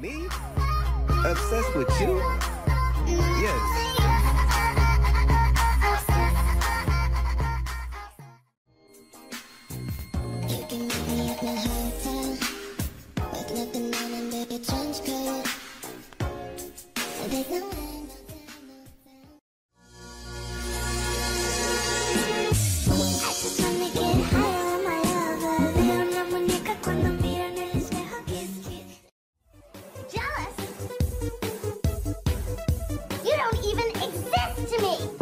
Me? Obsessed with you? Yes. to me.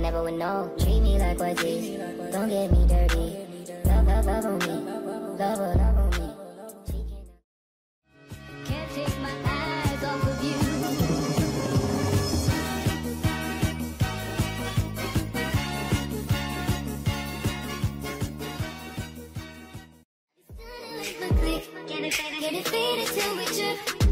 Never would know. Treat me like what's Don't get me dirty. Love, love, love on me. Love, love, love on me. Can't take my eyes off of you. Get it faded till we trip.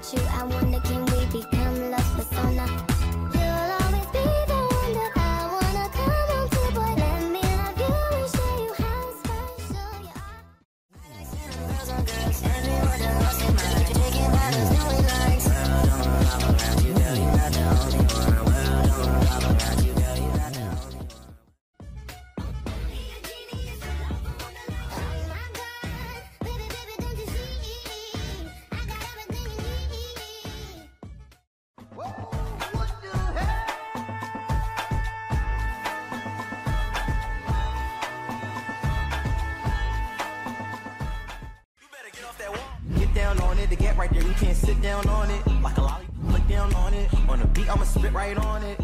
with you, I wonder can we be sit down on it. Like a lollipop, look down on it. On the beat, I'ma spit right on it.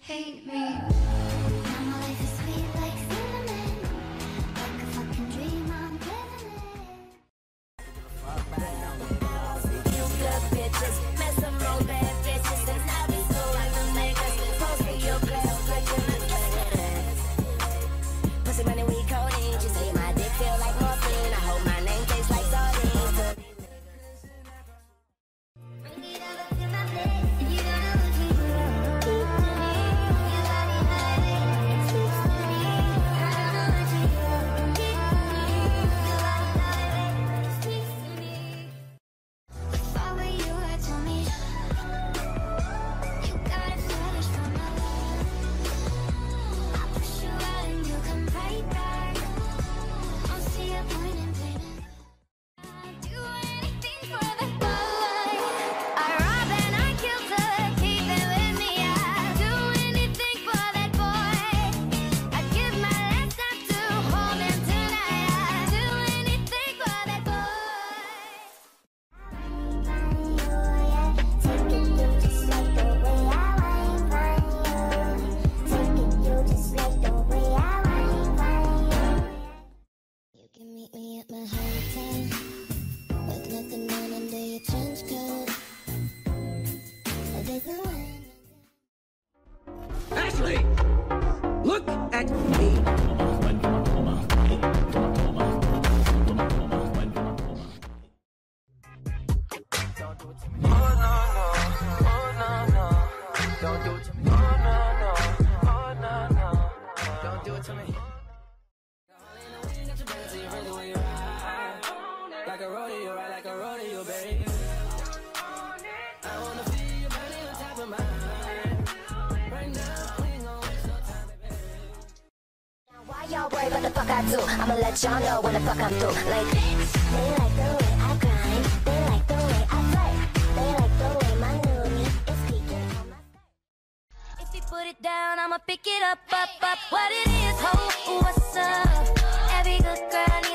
hate me. fuck I do I'ma let y'all know when the fuck I'm through. Like, they like the way I grind. They like the way I fight They like the way my is peeking on my If you put it down, I'ma pick it up, up, up. What it is, ho, what's up? Every good girl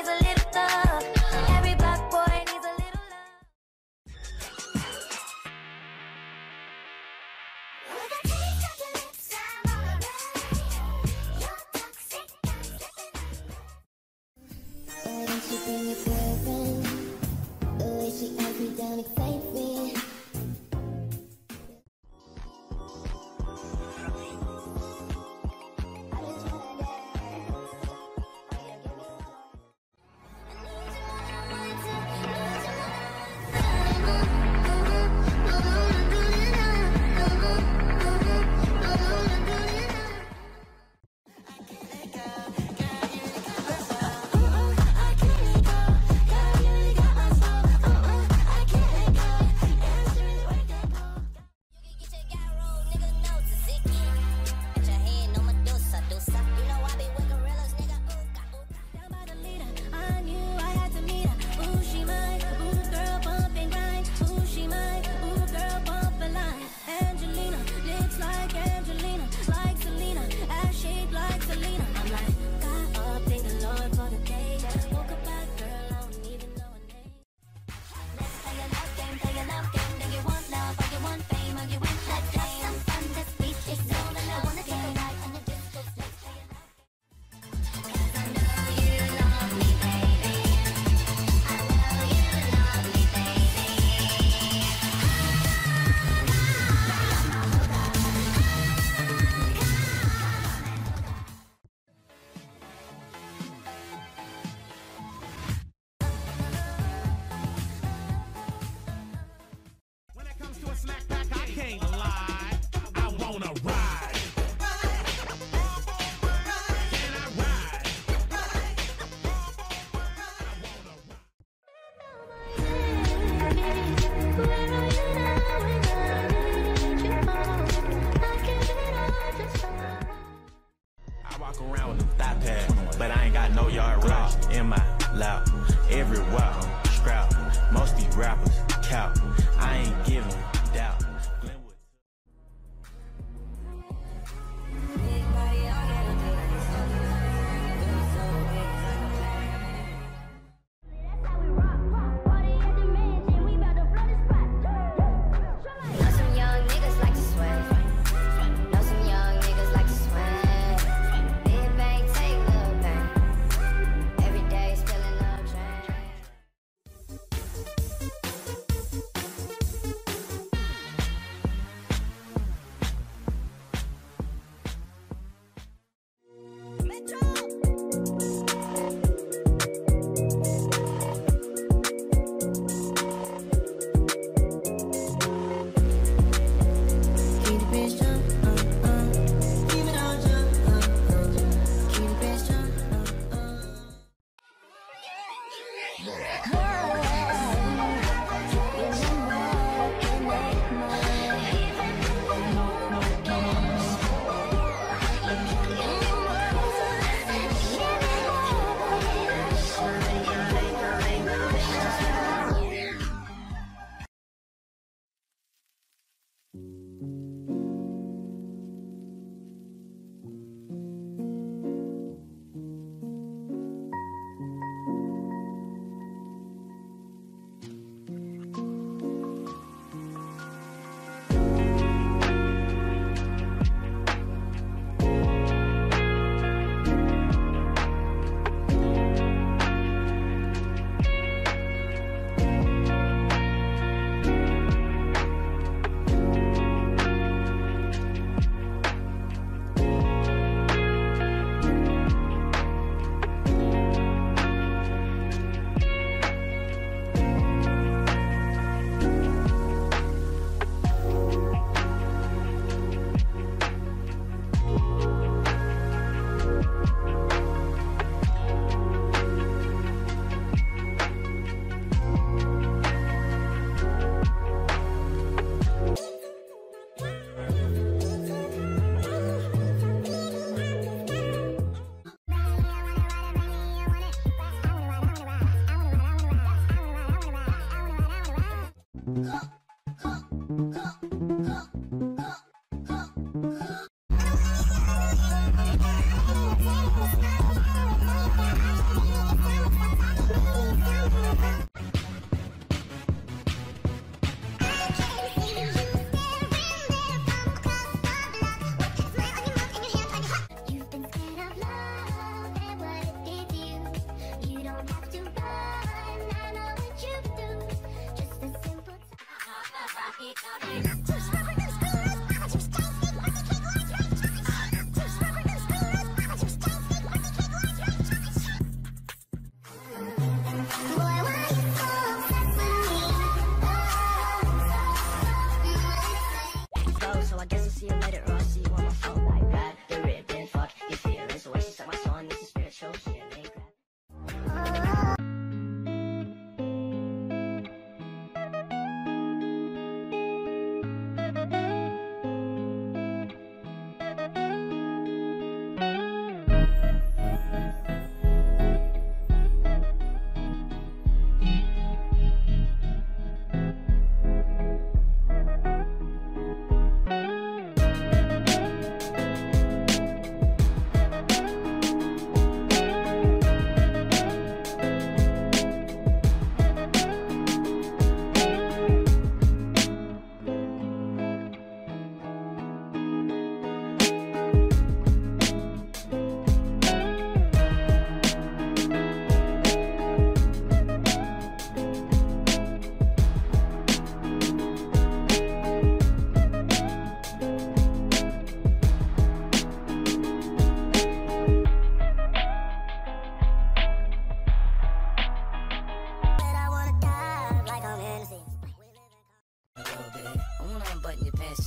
Oh, don't you bring your boyfriend? The way she acts me down excites me.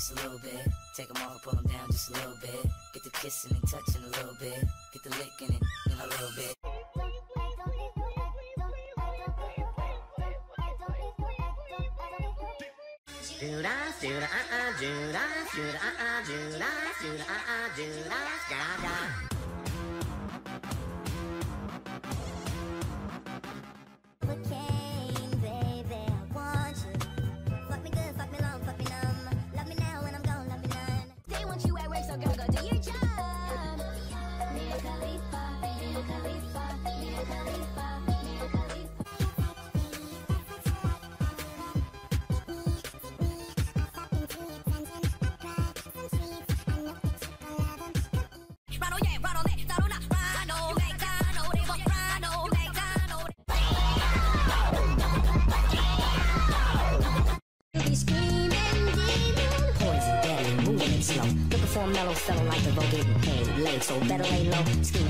just a little bit. Take them off and pull them down just a little bit. Get the kissing and touching a little bit. Get the licking and in a little bit. Judas, Judas, uh-uh, Judas, Judas, uh-uh, Judas, Judas, uh-uh, Judas, God, God. So better lay low, how